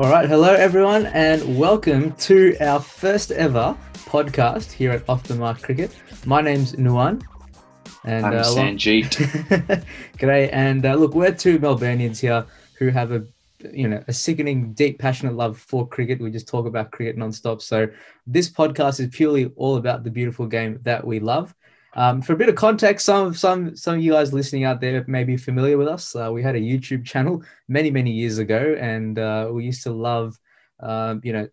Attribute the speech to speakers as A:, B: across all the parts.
A: All right, hello everyone, and welcome to our first ever podcast here at Off the Mark Cricket. My name's Nuwan,
B: and I'm uh, Sanjeet.
A: G'day, and uh, look, we're two Melburnians here who have a you know a sickening, deep, passionate love for cricket. We just talk about cricket nonstop. So this podcast is purely all about the beautiful game that we love. Um, for a bit of context, some some some of you guys listening out there may be familiar with us. Uh, we had a YouTube channel many many years ago, and uh, we used to love, um, you know,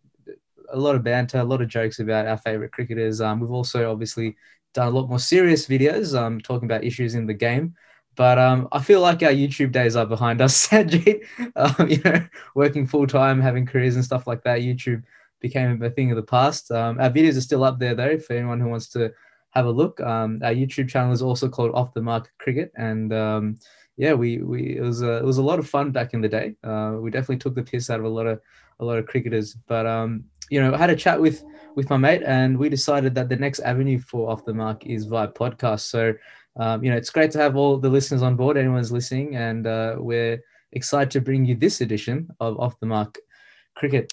A: a lot of banter, a lot of jokes about our favorite cricketers. Um, we've also obviously done a lot more serious videos, um, talking about issues in the game. But um, I feel like our YouTube days are behind us, Sanjeet. Um, you know, working full time, having careers and stuff like that. YouTube became a thing of the past. Our videos are still up there though, for anyone who wants to have a look. Um, our YouTube channel is also called Off the Mark Cricket, and um, yeah, we we it was a, it was a lot of fun back in the day. Uh, we definitely took the piss out of a lot of a lot of cricketers, but um, you know, I had a chat with with my mate, and we decided that the next avenue for Off the Mark is via podcast. So. Um, you know, it's great to have all the listeners on board. Anyone's listening, and uh, we're excited to bring you this edition of Off the Mark Cricket.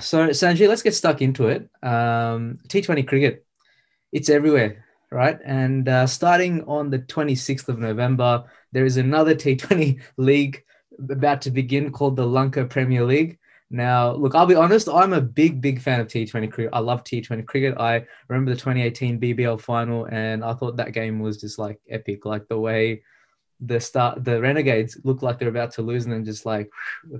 A: So, Sanjay, let's get stuck into it. Um, T20 cricket it's everywhere, right? And uh, starting on the 26th of November, there is another T20 league about to begin called the Lanka Premier League. Now, look, I'll be honest, I'm a big, big fan of T20 cricket. I love T20 cricket. I remember the 2018 BBL final, and I thought that game was just like epic. Like the way the start, the Renegades looked like they're about to lose and then just like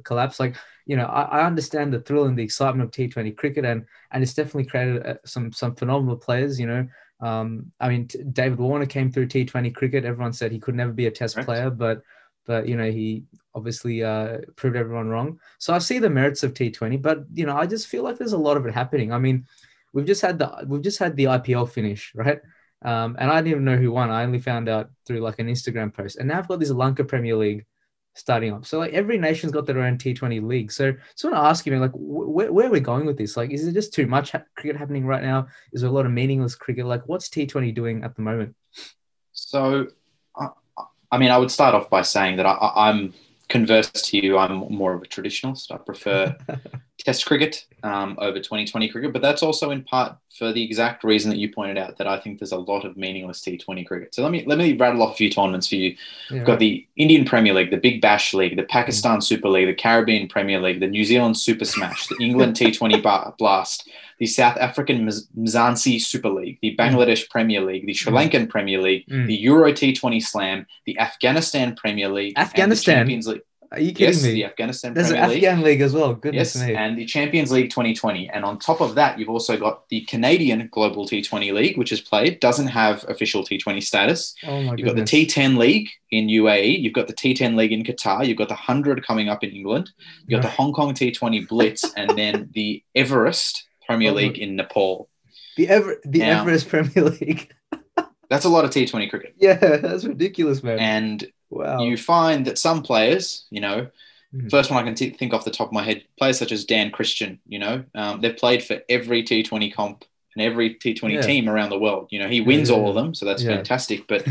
A: collapse. Like, you know, I, I, understand the thrill and the excitement of T20 cricket, and and it's definitely created uh, some some phenomenal players. You know, um, I mean, t- David Warner came through T20 cricket. Everyone said he could never be a Test right. player, but but you know he obviously uh, proved everyone wrong. So I see the merits of T20, but you know I just feel like there's a lot of it happening. I mean, we've just had the we've just had the IPL finish, right? Um, and I didn't even know who won. I only found out through like an Instagram post. And now I've got this Lanka Premier League starting up. So like every nation's got their own T20 league. So just want to ask you, like, wh- where are we going with this? Like, is it just too much ha- cricket happening right now? Is there a lot of meaningless cricket? Like, what's T20 doing at the moment?
B: So, I, I mean, I would start off by saying that I, I'm converse to you, I'm more of a traditionalist. I prefer Test cricket um, over 2020 cricket, but that's also in part for the exact reason that you pointed out that I think there's a lot of meaningless T20 cricket. So let me let me rattle off a few tournaments for you. Yeah. We've got the Indian Premier League, the Big Bash League, the Pakistan mm. Super League, the Caribbean Premier League, the New Zealand Super Smash, the England T20 Blast, the South African Mzansi Super League, the Bangladesh mm. Premier League, the Sri. Lankan mm. Premier League, mm. the Euro T20 Slam, the Afghanistan Premier League,
A: Afghanistan Champions League. Are you kidding
B: yes,
A: me?
B: The Afghanistan
A: There's
B: Premier
A: an Afghan League. as well. Goodness
B: yes,
A: me.
B: And the Champions League 2020. And on top of that, you've also got the Canadian Global T20 League, which is played, doesn't have official T20 status.
A: Oh my
B: You've goodness. got the T10 League in UAE. You've got the T10 League in Qatar. You've got the 100 coming up in England. You've got right. the Hong Kong T20 Blitz and then the Everest Premier oh League in Nepal.
A: The Ever the now, Everest Premier League.
B: that's a lot of T20 cricket.
A: Yeah, that's ridiculous, man.
B: And wow. you find that some players, you know, mm-hmm. first one I can t- think off the top of my head, players such as Dan Christian, you know, um, they've played for every T20 comp and every T20 yeah. team around the world. You know, he wins yeah, yeah, all of them, so that's fantastic. But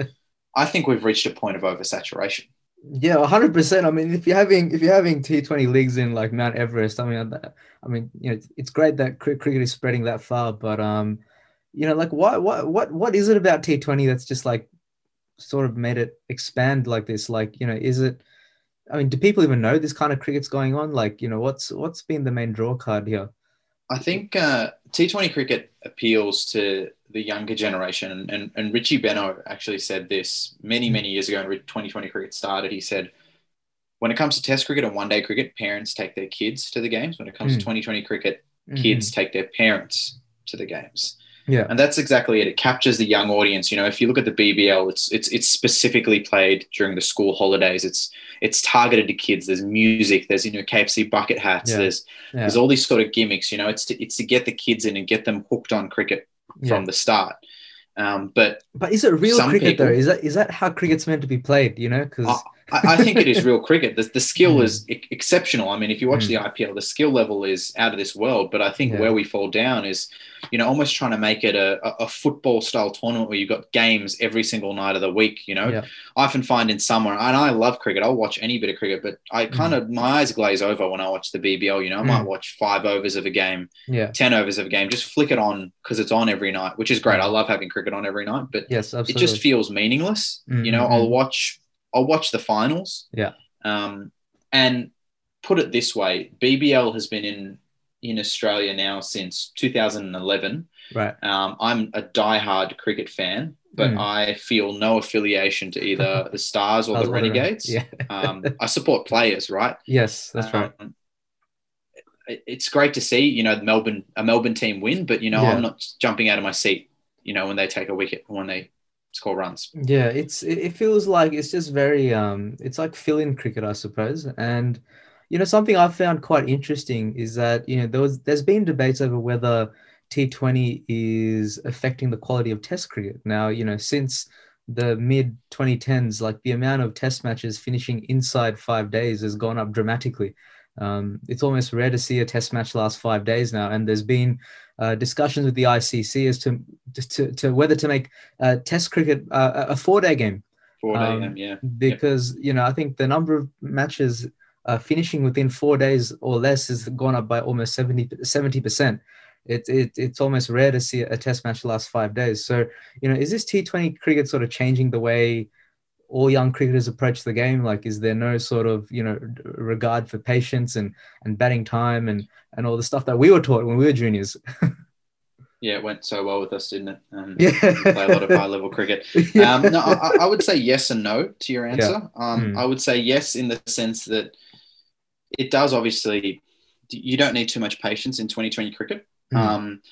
B: I think we've reached a point of oversaturation.
A: Yeah, hundred percent. I mean, if you're having if you're having T Twenty leagues in like Mount Everest, I mean, I mean, you know, it's great that cricket is spreading that far, but um, you know, like what what what what is it about T Twenty that's just like sort of made it expand like this? Like, you know, is it? I mean, do people even know this kind of cricket's going on? Like, you know, what's what's been the main draw card here?
B: I think uh, T20 cricket appeals to the younger generation. And, and, Richie Benaud actually said this many, hmm. many years ago when 2020 cricket started. He said, when it comes to test cricket and one day cricket, parents take their kids to the games. When it comes mm. to 2020 cricket, mm-hmm. kids take their parents to the games.
A: Yeah.
B: And that's exactly it. It captures the young audience. You know, if you look at the BBL, it's it's it's specifically played during the school holidays. It's it's targeted to kids. There's music, there's you know, KFC bucket hats, yeah. there's yeah. there's all these sort of gimmicks, you know, it's to it's to get the kids in and get them hooked on cricket yeah. from the start. Um, but
A: but is it real cricket people, though? Is that is that how cricket's meant to be played? You know, because
B: I, I think it is real cricket. The, the skill
A: Mm.
B: is e- exceptional. I mean, if you watch
A: Mm.
B: the IPL, the skill level is out of this world. But I think
A: Yeah.
B: where we fall down is, you know, almost trying to make it a, a, a football style tournament where you've got games every single night of the week. You know,
A: Yeah.
B: I often find in summer, and I love cricket. I'll watch any bit of cricket, but I kind of my eyes glaze over when I watch the BBL. You know, I might
A: Mm.
B: watch five overs of a game,
A: Yeah.
B: ten overs of a game, just flick it on because it's on every night, which is great.
A: Yeah.
B: I love having cricket on every night, but
A: Yes,
B: it just feels meaningless. You know, I'll watch I'll watch the finals.
A: Yeah.
B: Um, and put it this way, BBL has been in in Australia now since 2011.
A: right.
B: Um, I'm a diehard cricket fan, but
A: Mm.
B: I feel no affiliation to either the Stars or the. Renegades.
A: Yeah.
B: um, I support players, right?
A: Yes, that's right.
B: Um, it- It's great to see, you know, the Melbourne a Melbourne team win, but you know,
A: Yeah.
B: I'm not jumping out of my seat, you know, when they take a wicket when they score runs.
A: Yeah, it's it, feels like it's just very um it's like fill-in cricket, I suppose. And you know, something I've found quite interesting is that, you know, there was there's been debates over whether T20 is affecting the quality of test cricket. Now, you know, since the mid 2010s, like the amount of test matches finishing inside five days has gone up dramatically. Um, it's almost rare to see a test match last five days now, and there's been uh, discussions with the ICC as to to, to whether to make uh, Test cricket uh, a four-day game
B: Four
A: Um,
B: a.m. Yeah.
A: because you know I think the number of matches uh, finishing within four days or less has gone up by almost 70 percent. It, it it's almost rare to see a Test match last five days. So you know, is this T20 cricket sort of changing the way all young cricketers approach the game? Like, is there no sort of you know regard for patience and and batting time and and all the stuff that we were taught when we were juniors?
B: Yeah, it went so well with us, didn't it? Um,
A: Yeah.
B: play a lot of high level cricket.
A: Yeah.
B: Um, no, I, I would say yes and no to your answer. Um,
A: Mm.
B: I would say yes in the sense that it does obviously, you don't need too much patience in 2020 cricket.
A: Mm.
B: Um,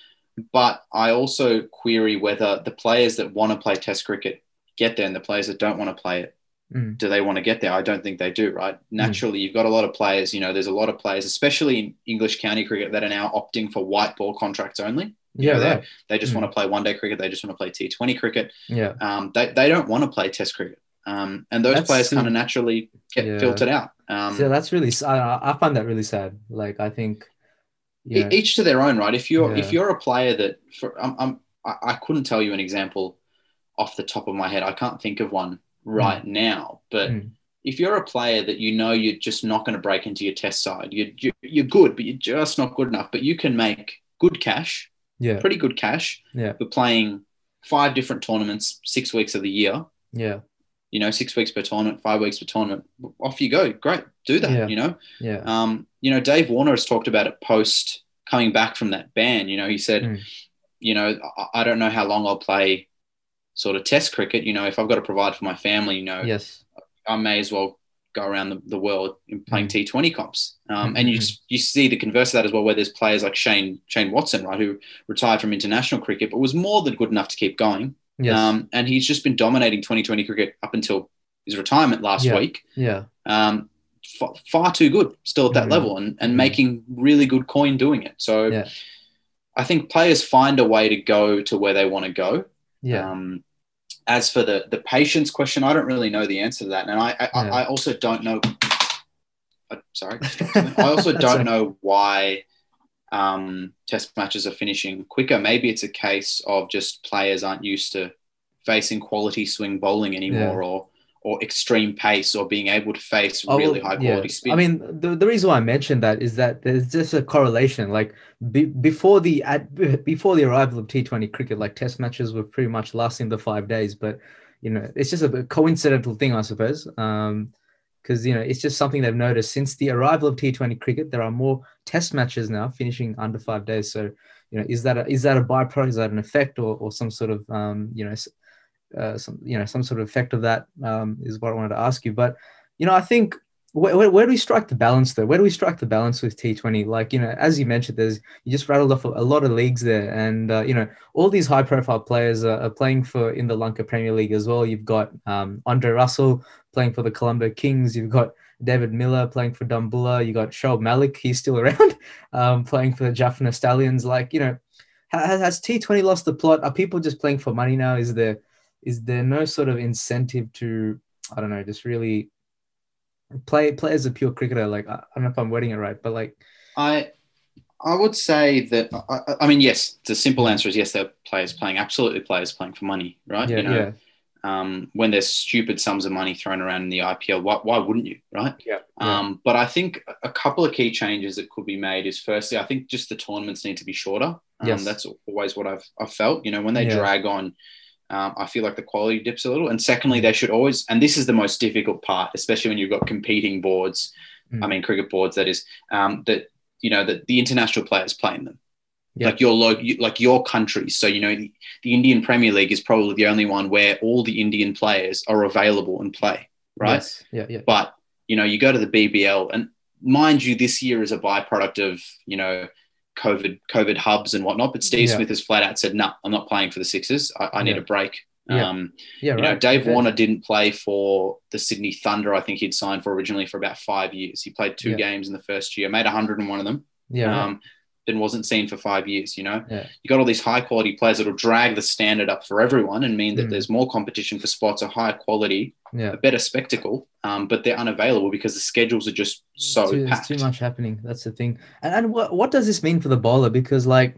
B: but I also query whether the players that want to play Test cricket get there and the players that don't want to play it,
A: Mm.
B: do they want to get there? I don't think they do, right? Naturally, you've got a lot of players, you know, there's a lot of players, especially in English county cricket, that are now opting for white ball contracts only. You
A: yeah,
B: know,
A: right.
B: They just
A: Mm.
B: want to play one day cricket. They just want to play T20 cricket.
A: Yeah.
B: Um, they, they don't want to play Test cricket. Um, and those
A: That's
B: players kind of naturally get
A: Yeah.
B: filtered out. Um,
A: so that's really I find that really sad. Like I think, yeah,
B: Each to their own, right? If you're if you're a player that for I'm, I'm I I couldn't tell you an example off the top of my head. I can't think of one right now. But
A: Mm.
B: if you're a player that you know you're just not going to break into your Test side, you you you're good, but you're just not good enough. But you can make good cash,
A: yeah,
B: pretty good cash,
A: yeah,
B: for playing five different tournaments, six weeks of the year.
A: yeah,
B: you know, six weeks per tournament, five weeks per tournament. Off you go. Great. Do that,
A: Yeah.
B: you know.
A: yeah,
B: Um, you know, Dave Warner has talked about it post coming back from that ban. You know, he said,
A: Mm.
B: you know, I, I don't know how long I'll play sort of test cricket. You know, if I've got to provide for my family, you know,
A: yes,
B: I may as well go around the, the world in playing
A: Mm.
B: T20 comps. Um, and you
A: Mhm.
B: you see the converse of that as well, where there's players like Shane Shane Watson, right, who retired from international cricket, but was more than good enough to keep going.
A: yes,
B: Um, and he's just been dominating 2020 cricket up until his retirement last
A: Yeah.
B: week.
A: yeah,
B: Um, f- far too good still at that
A: Mhm.
B: level and, and
A: Mhm.
B: making really good coin doing it. So
A: Yeah.
B: I think players find a way to go to where they want to go.
A: yeah,
B: Um, as for the the patience question, I don't really know the answer to that, and I I,
A: Yeah.
B: I also don't know. uh, sorry, I also don't know why um, test matches are finishing quicker. Maybe it's a case of just players aren't used to facing quality swing bowling anymore, or or extreme pace, or being able to face
A: Oh,
B: really high quality
A: yeah.
B: spin.
A: I mean, the, the reason why I mentioned that is that there's just a correlation. Like be, before the ad, before the arrival of T20 cricket, like Test matches were pretty much lasting the five days. But you know, it's just a coincidental thing, I suppose. Um, because you know it's just something they've noticed since the arrival of T20 cricket. There are more Test matches now finishing under five days. So you know, is that a, is that a byproduct? Is that an effect, or, or some sort of um, you know, uh, some you know some sort of effect of that um, is what I wanted to ask you. But you know, I think where, where, do we strike the balance though? Where do we strike the balance with T20? Like, you know, as you mentioned, there's, you just rattled off a, a lot of leagues there. And, uh, you know, all these high profile players are, are, playing for in the Lanka Premier League as well. You've got um, Andre Russell playing for the Colombo Kings. You've got David Miller playing for Dambulla. You got Shoaib Malik, he's still around, um, playing for the Jaffna Stallions. Like, you know, has, has T20 lost the plot? Are people just playing for money now? Is there, is there no sort of incentive to, I don't know, just really play play as a pure cricketer. Like I, don't know if I'm wording it right, but like
B: I I would say that I, I mean yes, the simple answer is yes. There are players playing, absolutely players playing for money, right?
A: yeah,
B: you know,
A: yeah,
B: um, when there's stupid sums of money thrown around in the IPL, why, why wouldn't you, right?
A: yeah,
B: Um, but I think a couple of key changes that could be made is firstly, I think just the tournaments need to be shorter. Um,
A: Yes.
B: That's always what I've, I've felt. You know, when they
A: Yeah.
B: drag on, um, I feel like the quality dips a little. And secondly, they should always, and this is the most difficult part, especially when you've got competing boards,
A: Mm.
B: I mean, cricket boards, that is, um, that, you know, that the international players playing them.
A: Yeah.
B: Like your lo- like your country, So you know the, the Indian Premier League is probably the only one where all the Indian players are available and play, right?
A: Yes. Yeah, yeah,
B: But you know, you go to the BBL, and mind you, this year is a byproduct of you know COVID COVID hubs and whatnot. But Steve
A: Yeah.
B: Smith has flat out said, "No, I'm not playing for the Sixers. I, I need
A: Yeah.
B: a break."
A: Yeah.
B: Um,
A: yeah.
B: you know. Dave. Warner didn't play for the Sydney Thunder. I think he'd signed for originally for about five years. He played two games in the first year, made 101 of them.
A: Yeah, right.
B: Um, then wasn't seen for five years. You know,
A: Yeah.
B: you got all these high quality players that'll drag the standard up for everyone and mean that
A: Mm.
B: there's more competition for spots, a higher quality,
A: yeah.
B: a better spectacle. Um, but they're unavailable because the schedules are just so
A: too, there's
B: packed.
A: too much happening. That's the thing. And and what what does this mean for the bowler? Because like,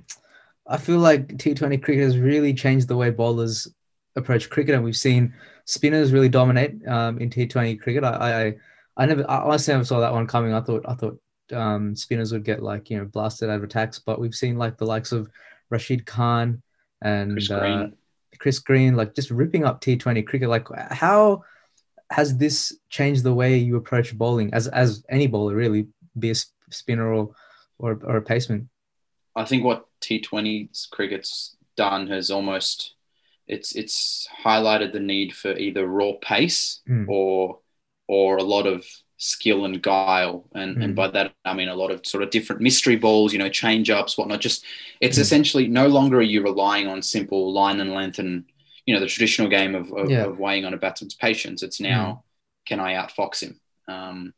A: I feel like T20 cricket has really changed the way bowlers approach cricket, and we've seen spinners really dominate um, in T20 cricket. I, I I never I honestly never saw that one coming. I thought I thought um, spinners would get like you know blasted out of attacks, but we've seen like the likes of Rashid Khan and
B: Chris
A: uh,
B: Green.
A: Chris Green, like just ripping up T20 cricket. Like, how has this changed the way you approach bowling as as any bowler really, be a spinner or or, or a paceman?
B: I think what T20 cricket's done has almost it's it's highlighted the need for either raw pace
A: Mm.
B: or or a lot of skill and guile and
A: Mm.
B: and by that I mean a lot of sort of different mystery balls you know change ups whatnot just it's
A: Mm.
B: essentially no longer are you relying on simple line and length and you know the traditional game of, of,
A: Yeah.
B: of weighing on a batsman's patience it's now can I outfox him um,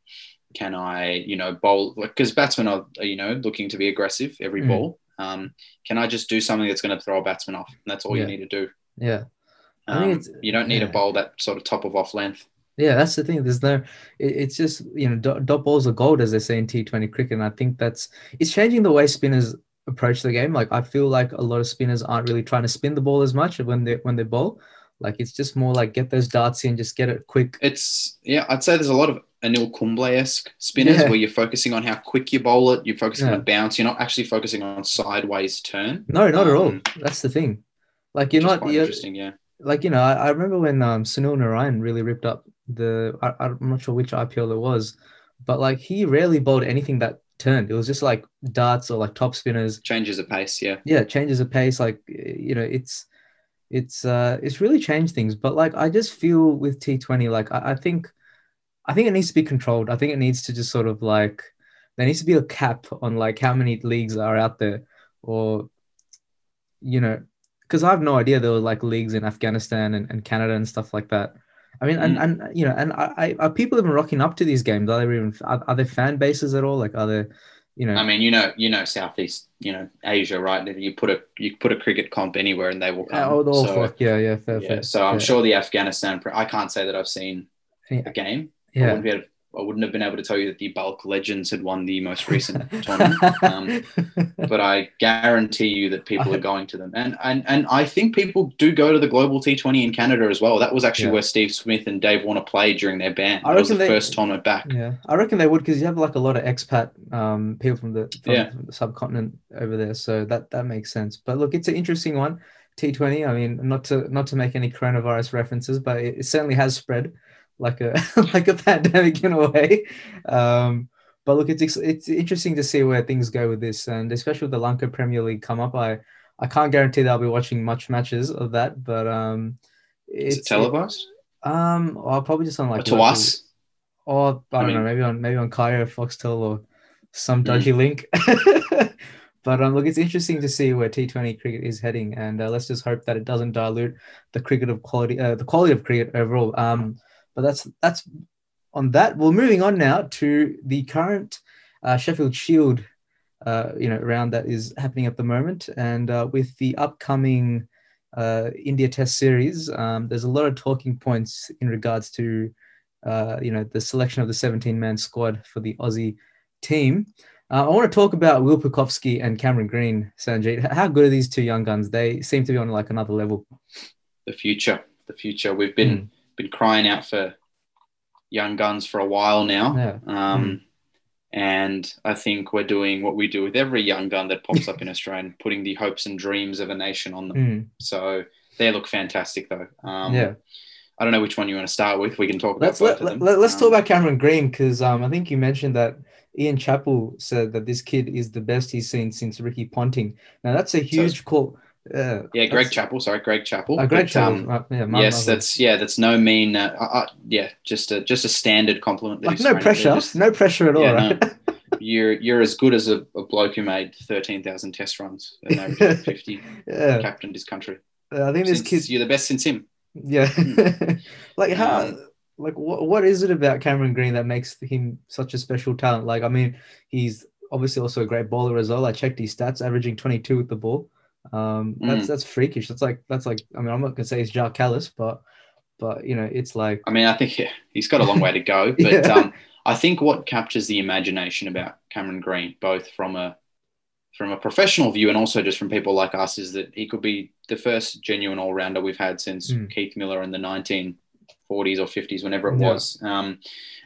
B: can I, you know, bowl because batsmen are, you know, looking to be aggressive every
A: Mm.
B: ball. Um, can I just do something that's going to throw a batsman off? And that's all
A: Yeah.
B: you need to do.
A: Yeah,
B: Um, you don't need
A: yeah.
B: a bowl that sort of top of off length.
A: Yeah, that's the thing. There's no, it, it's just you know, dot, dot balls are gold as they say in T20 cricket, and I think that's it's changing the way spinners approach the game. Like I feel like a lot of spinners aren't really trying to spin the ball as much when they when they bowl. Like it's just more like get those darts in, just get it quick.
B: It's yeah, I'd say there's a lot of Anil Kumble esque spinners
A: Yeah.
B: where you're focusing on how quick you bowl it, you're focusing
A: Yeah.
B: on bounce, you're not actually focusing on sideways turn.
A: No, not at all.
B: Um,
A: That's the thing. Like you're not. You're,
B: interesting, yeah.
A: like you know, I, I remember when um, Sunil Narine really ripped up the. I, I'm not sure which IPL it was, but like he rarely bowled anything that turned. It was just like darts or like top spinners.
B: Changes of pace, yeah.
A: Yeah, changes of pace. Like you know, it's it's uh it's really changed things. But like I just feel with T20, like I, I think I think it needs to be controlled. I think it needs to just sort of like there needs to be a cap on like how many leagues are out there, or you know, because I have no idea there were like leagues in Afghanistan and, and Canada and stuff like that. I mean, and, mm. and you know, and I, I are people even rocking up to these games? Are there even are, are there fan bases at all? Like, are there, you know?
B: I mean, you know, you know, Southeast, you know, Asia, right? You put a you put a cricket comp anywhere and they will come.
A: oh, all
B: So-
A: fuck yeah, yeah, fair,
B: yeah,
A: fair.
B: so I'm sure the Afghanistan. I can't say that I've seen
A: Yeah.
B: a game. I
A: Yeah.
B: wouldn't be able, I wouldn't have been able to tell you that the Balkh Legends had won the most recent tournament. Um, but I guarantee you that people are going to them, and and and I think people do go to the Global T20 in Canada as well. That was actually
A: Yeah.
B: where Steve Smith and Dave Warner played during their ban.
A: I
B: That was the
A: they-
B: first tournament back.
A: Yeah, I reckon they would because you have like a lot of expat um, people from the from,
B: Yeah.
A: from the subcontinent over there, so that that makes sense. But look, it's an interesting one. T Twenty. I mean, not to not to make any coronavirus references, but it, it certainly has spread like a like a pandemic in a way. Um, but look, it's it's interesting to see where things go with this, and especially with the Lanka Premier League come up. I I can't guarantee that I'll be watching much matches of that, but um,
B: Is it
A: it's
B: televised?
A: um, I'll probably just on like
B: to
A: local-
B: us?
A: or I
B: I
A: don't know,
B: mean-
A: maybe on maybe on Kayo, Foxtel, or some
B: Mm.
A: dodgy link. but um, look, it's interesting to see where T20 cricket is heading, and uh, let's just hope that it doesn't dilute the cricket of quality, uh, the quality of cricket overall. Um, but that's that's on that. Well, moving on now to the current uh, Sheffield Shield, uh, you know, round that is happening at the moment, and uh, with the upcoming uh, India Test series, um, there's a lot of talking points in regards to uh, you know, the selection of the 17 man squad for the Aussie team. Uh, I want to talk about Will Pucovski and Cameron Green, Sanjeet. How good are these two young guns? They seem to be on like another level.
B: The future, the future. We've been mm. Been crying out for young guns for a while now.
A: Yeah.
B: Um, mm. And I think we're doing what we do with every young gun that pops up in Australia, and putting the hopes and dreams of a nation on them.
A: Mm.
B: So they look fantastic, though. Um,
A: yeah.
B: I don't know which one you want to start with. We can talk about
A: let's,
B: both
A: let,
B: of them.
A: Let, us
B: um,
A: talk about Cameron Green because um, I think you mentioned that Ian Chappell said that this kid is the best he's seen since Ricky Ponting. Now that's a huge so, call. Uh,
B: yeah, Greg Chappell. Sorry, Greg Chappell.
A: Uh, Greg Chappell. Um, yeah,
B: yes, that's yeah, that's no mean. Uh, uh, yeah, just a just a standard compliment.
A: Like no pressure, just, no pressure at all, yeah, right? No.
B: you're you're as good as a, a bloke who made thirteen thousand test runs and fifty.
A: yeah.
B: captained his country.
A: Uh, I think
B: since
A: this kid.
B: You're the best since him.
A: Yeah, hmm. like how. Um, like what, what is it about Cameron Green that makes him such a special talent? Like, I mean, he's obviously also a great bowler as well. I checked his stats, averaging 22 with the ball. Um, that's mm. that's freakish. That's like that's like. I mean, I'm not gonna say he's Jacques Kallis, but but you know, it's like.
B: I mean, I think he's got a long way to go, but yeah. um, I think what captures the imagination about Cameron Green, both from a from a professional view and also just from people like us, is that he could be the first genuine all rounder we've had since mm. Keith Miller in the 1940s or 50s, whenever it yeah. was. Um,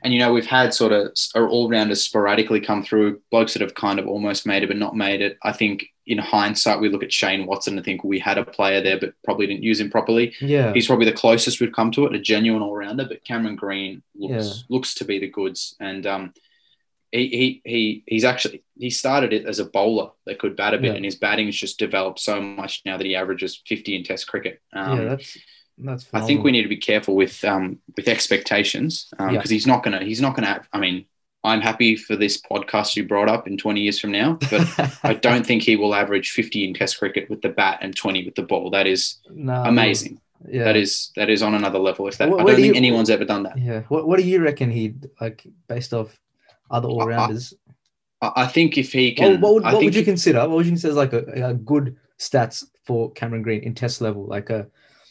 B: and you know, we've had sort of all rounders sporadically come through, blokes that have kind of almost made it but not made it. I think in hindsight, we look at Shane Watson and think we had a player there, but probably didn't use him properly.
A: Yeah,
B: he's probably the closest we've come to it, a genuine all rounder. But Cameron Green looks yeah. looks to be the goods, and um, he, he he he's actually he started it as a bowler that could bat a bit, yeah. and his batting has just developed so much now that he averages fifty in Test cricket.
A: Um, yeah, that's. That's
B: I think we need to be careful with um, with expectations because um, yeah. he's not gonna he's not gonna. I mean, I'm happy for this podcast you brought up in 20 years from now, but I don't think he will average 50 in Test cricket with the bat and 20 with the ball. That is no, amazing. Yeah. That is that is on another level. If that, what, I don't do think you, anyone's ever done that.
A: Yeah. What What do you reckon he like based off other all rounders?
B: I, I, think if he can,
A: what, what,
B: would,
A: what would you consider? What would you consider like a, a good stats for Cameron Green in Test level? Like uh, a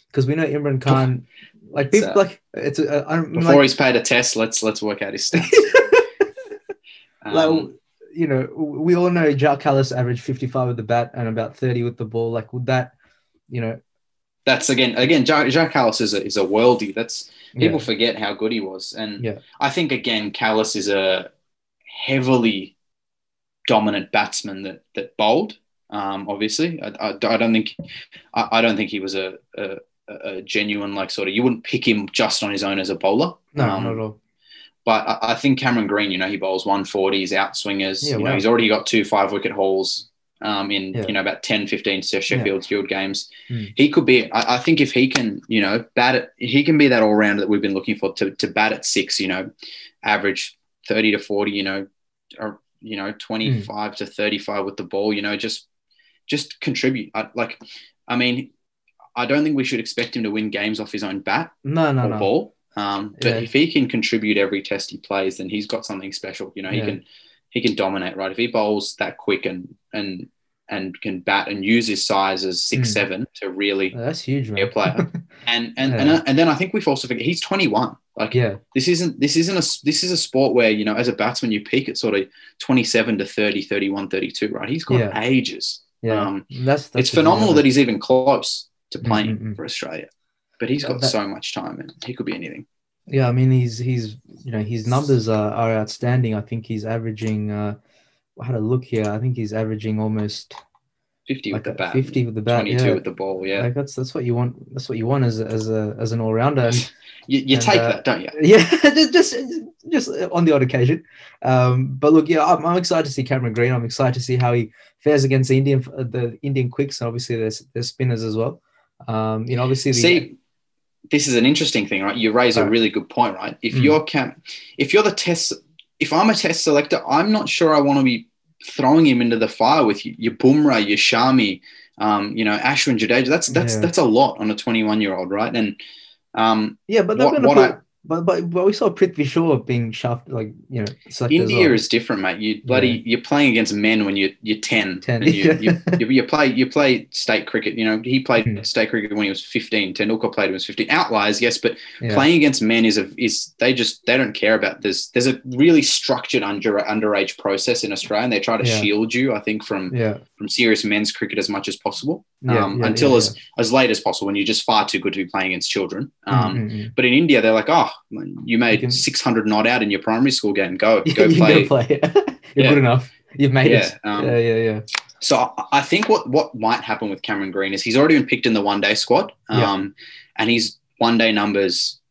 A: because we know Imran Khan, like people so, uh, like it's a, I
B: before
A: like,
B: he's paid a test. Let's let's work out his stats.
A: Like um, you know, we all know Jacques Kallis averaged 55 with the bat and about 30 with the ball. Like, would that, you know,
B: that's again, again, Jacques, Kallis is a, is a worldie. That's people yeah. forget how good he was. And
A: yeah.
B: I think again, Kallis is a heavily dominant batsman that, that bowled. Um, obviously, I, I, I, don't think, I, I, don't think he was a, a, a, genuine, like sort of, you wouldn't pick him just on his own as a bowler.
A: No, um, not at all.
B: But I, I think Cameron Green, you know, he bowls 140s, out swingers. Yeah, you wow. know, he's already got two five wicket hauls um, in, yeah. you know, about 10, 15 Sheffield yeah. games.
A: Mm.
B: He could be, I, I, think if he can, you know, bat it, he can be that all rounder that we've been looking for to, to bat at six, you know, average 30 to 40, you know, or, you know, 25 mm. to 35 with the ball, you know, just, just contribute. I, like, I mean, I don't think we should expect him to win games off his own bat
A: no, no,
B: or
A: no.
B: ball. Um, but yeah. if he can contribute every test he plays, then he's got something special. You know, he yeah. can he can dominate, right? If he bowls that quick and and and can bat and use his size as six mm. seven to really
A: oh, that's huge,
B: be a player. and and, yeah. and and then I think we've also forget he's twenty one. Like
A: yeah,
B: this isn't this isn't a this is a sport where you know as a batsman you peak at sort of 27 to 30, 31, 32, right? He's got
A: yeah.
B: ages.
A: Yeah, um, that's, that's
B: it's phenomenal that he's even close to playing mm-hmm. for Australia but he's got that, so much time and he could be anything.
A: Yeah, I mean he's he's you know his numbers are, are outstanding. I think he's averaging. Uh, I had a look here. I think he's averaging almost
B: 50 like with the bat.
A: 50 with the bat.
B: 22
A: yeah.
B: with the ball. Yeah.
A: Like that's that's what you want. That's what you want as as a as an all rounder.
B: you, you and, take uh, that, don't you?
A: Yeah, just just on the odd occasion. Um, but look, yeah, I'm, I'm, excited to see Cameron Green. I'm excited to see how he fares against the Indian the Indian quicks. And obviously, there's there's spinners as well. Um, you know, obviously, the,
B: see, this is an interesting thing, right? You raise a really good point, right? If mm. you're if you're the test, if I'm a test selector, I'm not sure I want to be throwing him into the fire with you, your Bumrah, your Shami, um, you know, Ashwin Jadeja. That's that's yeah. that's a lot on a 21 year old, right? And um,
A: yeah, but they're what, what put, I, but but but we saw Prithvi Shaw being shoved like you know,
B: India
A: well.
B: is different, mate. You bloody
A: Yeah.
B: you're playing against men when you're you're ten.
A: 10,
B: and you, you, you, you play you play state cricket. You know he played
A: Hmm.
B: state cricket when he was fifteen. Tendulkar played when he was fifteen. Outliers, yes, but
A: Yeah.
B: playing against men is a is they just they don't care about this. There's a really structured under underage process in Australia, and they try to
A: Yeah.
B: shield you. I think from
A: Yeah,
B: from serious men's cricket as much as possible,
A: yeah,
B: um,
A: yeah,
B: until
A: yeah,
B: as as late as possible. When you're just far too good to be playing against children. Um,
A: Mm, mm, mm.
B: But in India, they're like, oh, you made
A: can-
B: 600 not out in your primary school game. Go, go play.
A: play. You're good enough. You've made it.
B: um,
A: yeah, yeah, yeah.
B: So I- think what what might happen with Cameron Green is he's already been picked in the one day squad, um, and his one day numbers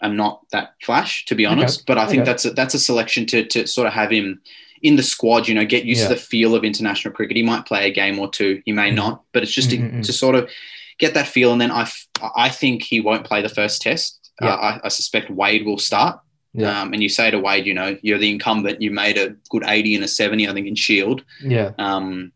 B: are not that flash, to be honest. But I think
A: Okay.
B: that's a, that's a selection to to sort of have him in the squad. You know, get used
A: Yeah.
B: to the feel of international cricket. He might play a game or two, he may
A: Mhm.
B: not, but it's just to,
A: Mm, mm, mm.
B: to sort of get that feel. And then I f- I think he won't play the first test.
A: Yeah.
B: Uh, I, I suspect Wade will start.
A: Yeah.
B: Um, and you say to Wade, you know, you're the incumbent. You made a good 80 and a 70, I think, in Shield
A: Yeah,
B: um,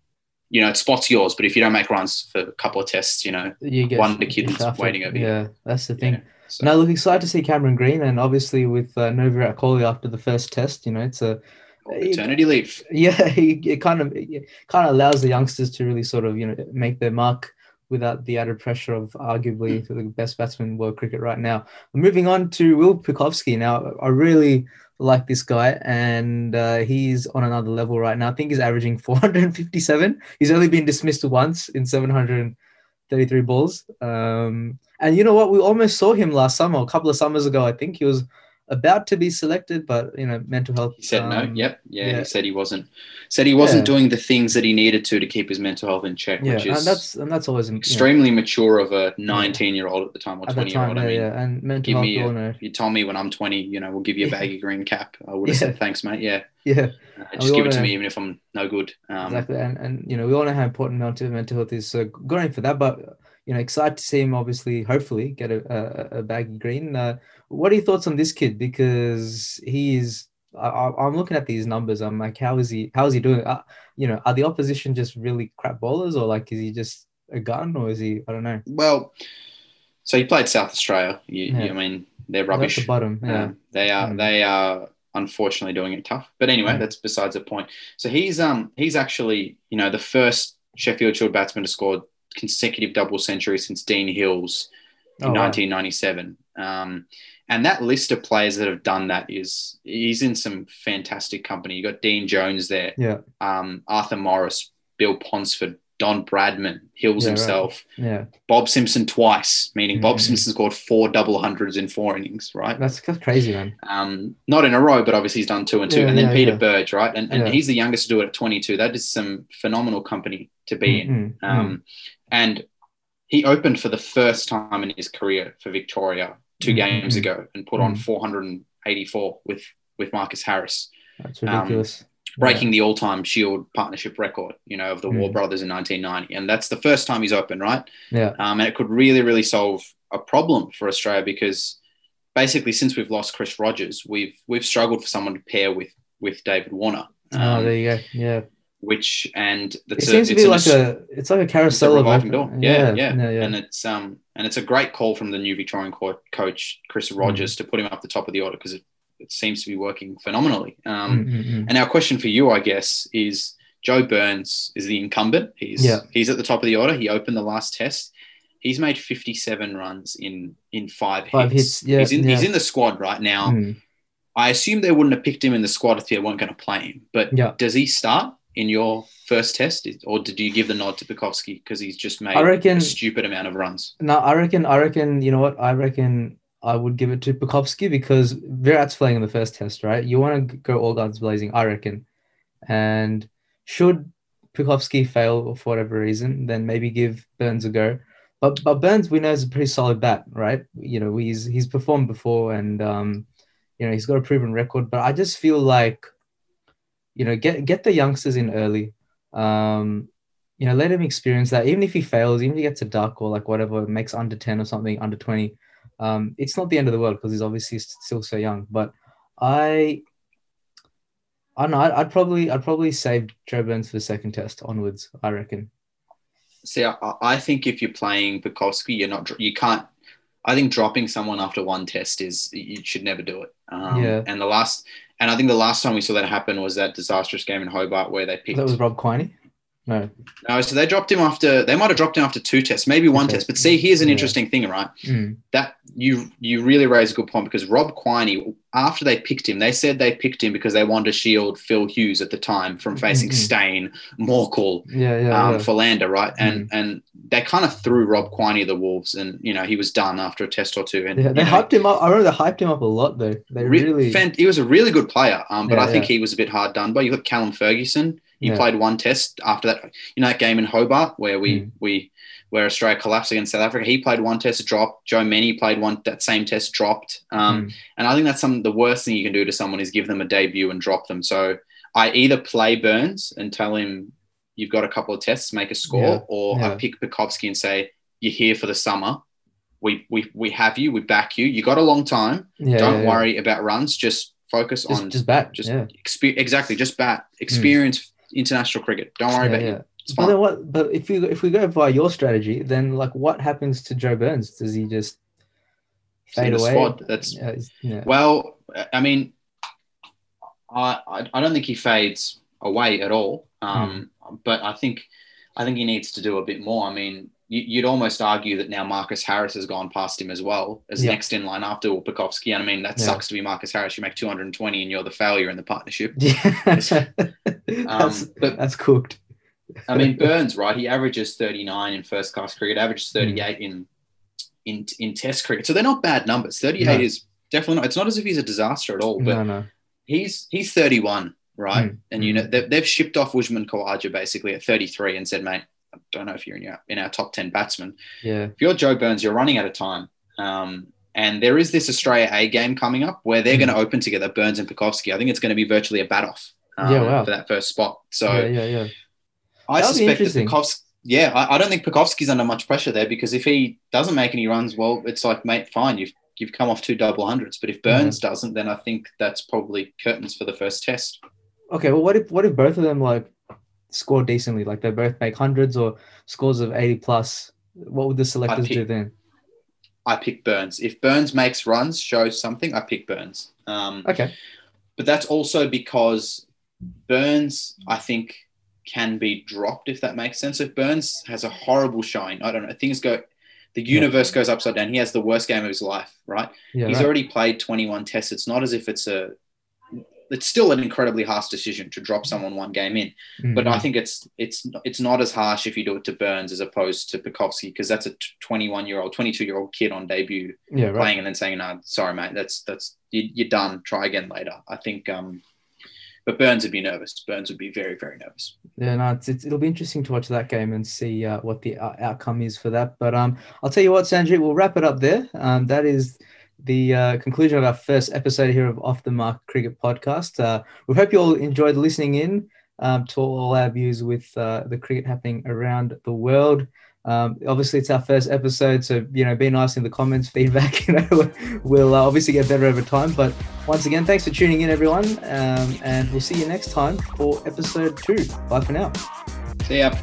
B: you know, it spots yours, but if you don't make runs for a couple of tests, you know,
A: you get
B: One the
A: you
B: kids waiting over you.
A: Yeah, that's the thing.
B: yeah. So,
A: No, look, excited to see Cameron Green, and obviously with uh, no Virat Kohli after the first test, you know, it's a
B: paternity leave.
A: yeah, he- it kind of it kind of allows the youngsters to really sort of you know make their mark without the added pressure of arguably the best batsman in world cricket right now. Moving on to Will Pucovski. Now, I really like this guy, and uh, he's on another level right now. I think he's averaging 457. He's only been dismissed once in 733 balls. Um, and you know what? We almost saw him last summer, a couple of summers ago. I think he was about to be selected, but you know, mental health.
B: He said no.
A: um,
B: Yep. Yeah,
A: yeah.
B: He said he wasn't. Said he wasn't
A: Yeah.
B: doing the things that he needed to to keep his mental health in check,
A: Yeah,
B: which
A: and that's and that's always you know,
B: extremely mature of a 19 year old at the time or twenty-year-old.
A: Yeah,
B: I mean,
A: yeah, and mental
B: give
A: health.
B: me a-
A: know.
B: you told me when I'm 20, you know, we'll give you a baggy green cap. I would have said thanks, mate. Yeah.
A: Yeah,
B: Uh, just give it to
A: wanna-
B: me, even if I'm no good. Um,
A: exactly. And and you know, we all know how important mental mental health is. So good for that. But you know, excited to see him. Obviously, hopefully, get a a, a baggy green. Uh, what are your thoughts on this kid? Because he is. I, I'm looking at these numbers. I'm like, how is he? How is he doing? Uh, you know, are the opposition just really crap bowlers, or like, is he just a gun, or is he? I don't know.
B: Well, so he played South Australia. You,
A: Yeah.
B: you- I mean, they're
A: That's
B: rubbish.
A: the bottom. Yeah.
B: Um, they are
A: Mm.
B: they are unfortunately doing it tough. But anyway,
A: Mm.
B: that's besides the point. So he's um he's actually you know the first Sheffield Shield batsman to score consecutive double centuries since Dean Hills in
A: Oh, wow.
B: 1997. Um, and that list of players that have done that is he's in some fantastic company. You got Dean Jones there,
A: Yeah.
B: um, Arthur Morris, Bill Ponsford, Don Bradman, Hills
A: Yeah, right.
B: himself,
A: Yeah.
B: Bob Simpson twice, meaning Bob
A: Mhm.
B: Simpson scored four double hundreds in four innings, right?
A: That's, that's crazy, man.
B: Um, not in a row, but obviously he's done two and two.
A: Yeah,
B: and then Peter. Burge, right? And, and he's the youngest to do it at 22. That is some phenomenal company to be in.
A: Mm, mm,
B: Um, And he opened for the first time in his career for Victoria two
A: Mm,
B: games ago and put on
A: mm.
B: 484 with, with Marcus Harris.
A: That's
B: um,
A: ridiculous.
B: breaking the all time Shield partnership record, you know, of the Waugh
A: Mm.
B: Brothers in 1990. And that's the first time he's open, right?
A: Yeah.
B: Um, and it could really, really solve a problem for Australia because basically, since we've lost Chris Rogers, we've we've struggled for someone to pair with with David Warner.
A: oh,
B: um,
A: there you go. Yeah.
B: Which and
A: It
B: that's a,
A: seems to be like a it's like a
B: a
A: carousel of
B: revolving door. Yeah,
A: yeah,
B: yeah,
A: yeah.
B: and it's um and it's a great call from the new Victorian court coach Chris
A: Mm.
B: Rogers to put him up the top of the order because it, it seems to be working phenomenally. Um,
A: Mm, mm, mm.
B: and our question for you, I guess, is Joe Burns is the incumbent. He's
A: Yeah.
B: he's at the top of the order. He opened the last test. He's made 57 runs in in five,
A: Five
B: hits.
A: hits, yeah,
B: he's in he's in the squad right now.
A: Mm.
B: I assume they wouldn't have picked him in the squad if they weren't going to play him. But
A: Yeah.
B: does he start in your first test, or did you give the nod to Pucovski because he's just made
A: I reckon-
B: a stupid amount of runs?
A: No, I reckon. I reckon. You know what? I reckon I would give it to Pucovski because Virat's playing in the first test, right? You want to go all guns blazing, I reckon. And should Pucovski fail for whatever reason, then maybe give Burns a go. But but Burns, we know is a pretty solid bat, right? You know, he's he's performed before, and um, you know he's got a proven record. But I just feel like, you know, get get the youngsters in early. Um, you know, let him experience that. Even if he fails, even if he gets a duck or like whatever, makes under 10 or something, under 20, um, it's not the end of the world because he's obviously still so young. But I, I don't know, I'd, I'd probably, I'd probably save Joe Burns for the second test onwards, I reckon.
B: See, I, I think if you're playing Pucovski, you're not. You can't. I think dropping someone after one test is you should never do it. Um,
A: Yeah.
B: And the last, and I think the last time we saw that happen was that disastrous game in Hobart where they picked.
A: That was Rob Quiney. No.
B: no, so they dropped him after. They might have dropped him after two tests, maybe one
A: Okay.
B: test. But see, here's an
A: Yeah.
B: interesting thing, right?
A: Mm.
B: That you you really raise a good point because Rob Quiney, after they picked him, they said they picked him because they wanted to shield Phil Hughes at the time from facing
A: Mhm.
B: Steyn, Morkel,
A: Yeah, yeah,
B: um,
A: yeah.
B: Philander, right? And
A: Mm.
B: and they kind of threw Rob Quiney the wolves, and you know he was done after a test or two. And
A: Yeah, they
B: you know,
A: hyped him up. I remember they hyped him up a lot though. They
B: re-
A: really
B: fan- he was a really good player, um, but I think he was a bit hard done by. You got Callum Ferguson. He played one test after that. You know that game in Hobart where we
A: Mm.
B: we where Australia collapsed against South Africa. He played one test, dropped. Joe Mennie played one that same test, dropped. Um,
A: Mm.
B: And I think that's some the worst thing you can do to someone is give them a debut and drop them. So I either play Burns and tell him you've got a couple of tests, make a score,
A: Yeah,
B: or I pick Pucovski and say you're here for the summer. We we we have you. We back you. You got a long time.
A: yeah,
B: Don't
A: yeah, yeah.
B: worry about runs. Just focus
A: Just,
B: on
A: just bat.
B: just
A: yeah.
B: expe- exactly just bat experience international cricket. Don't worry
A: yeah,
B: about
A: yeah. Then what? But if you if we go by your strategy, then like what happens to Joe Burns? Does he just fade away?
B: squad. That's
A: yeah, yeah.
B: Well, I mean, I I don't think he fades away at all. Um, But I think I think he needs to do a bit more. I mean, you, you'd almost argue that now Marcus Harris has gone past him as well as
A: Yeah.
B: next in line after Will Pucovski. And I mean, that
A: Yeah.
B: sucks to be Marcus Harris. You make 220 and you're the failure in the partnership.
A: Yeah.
B: Um,
A: that's,
B: but
A: that's cooked.
B: I mean, Burns, right? He averages 39 in first class cricket, averages
A: Hmm.
B: 38 in in in Test cricket. So they're not bad numbers. 38
A: No.
B: is definitely not. It's not as if he's a disaster at all. But
A: no, no.
B: he's he's 31, right?
A: Mm,
B: And you know they've, they've shipped off Usman Khawaja basically at 33 and said, mate, I don't know if you're in your in our top 10 batsmen.
A: Yeah.
B: If you're Joe Burns, you're running out of time. Um, and there is this Australia A game coming up where they're
A: Mm.
B: going to open together, Burns and Pucovski. I think it's going to be virtually a bat off um,
A: Yeah, wow.
B: for that first spot. So
A: yeah, yeah, yeah.
B: I
A: That'll
B: suspect that. Pucovski. Yeah, I, I don't think Pucovski's under much pressure there because if he doesn't make any runs, well, it's like, mate, fine, you've you've come off two double hundreds. But if Burns doesn't, then I think that's probably curtains for the first test.
A: Okay, well, what if what if both of them like score decently? Like they both make hundreds or scores of eighty plus. What would the selectors
B: pick-
A: do then?
B: I pick Burns. If Burns makes runs, shows something, I pick Burns. Um,
A: Okay.
B: but that's also because Burns, I think, can be dropped if that makes sense. If Burns has a horrible showing, I don't know, things go, the
A: Yeah.
B: universe goes upside down. He has the worst game of his life, right?
A: Yeah.
B: He's
A: right.
B: already played 21 tests. It's not as if it's a, it's still an incredibly harsh decision to drop someone one game in. But
A: Mhm.
B: I think it's it's it's not as harsh if you do it to Burns as opposed to Pucovski because that's a 21 year old, 22 year old kid on debut
A: yeah, right.
B: playing and then saying, "No, sorry, mate, that's that's you, you're done. Try again later." I think, um, but Burns would be nervous. Burns would be very very nervous.
A: Yeah, no, it's, it's, it'll be interesting to watch that game and see uh, what the uh, outcome is for that. But um, I'll tell you what, Sanjeet, we'll wrap it up there. Um, that is the uh, conclusion of our first episode here of Off the Mark Cricket Podcast. Uh, we hope you all enjoyed listening in um, to all our views with uh, the cricket happening around the world. Um, obviously, it's our first episode, so you know, be nice in the comments, feedback. You know, we'll uh, obviously get better over time. But once again, thanks for tuning in, everyone, um, and we'll see you next time for episode two. Bye for now.
B: See ya.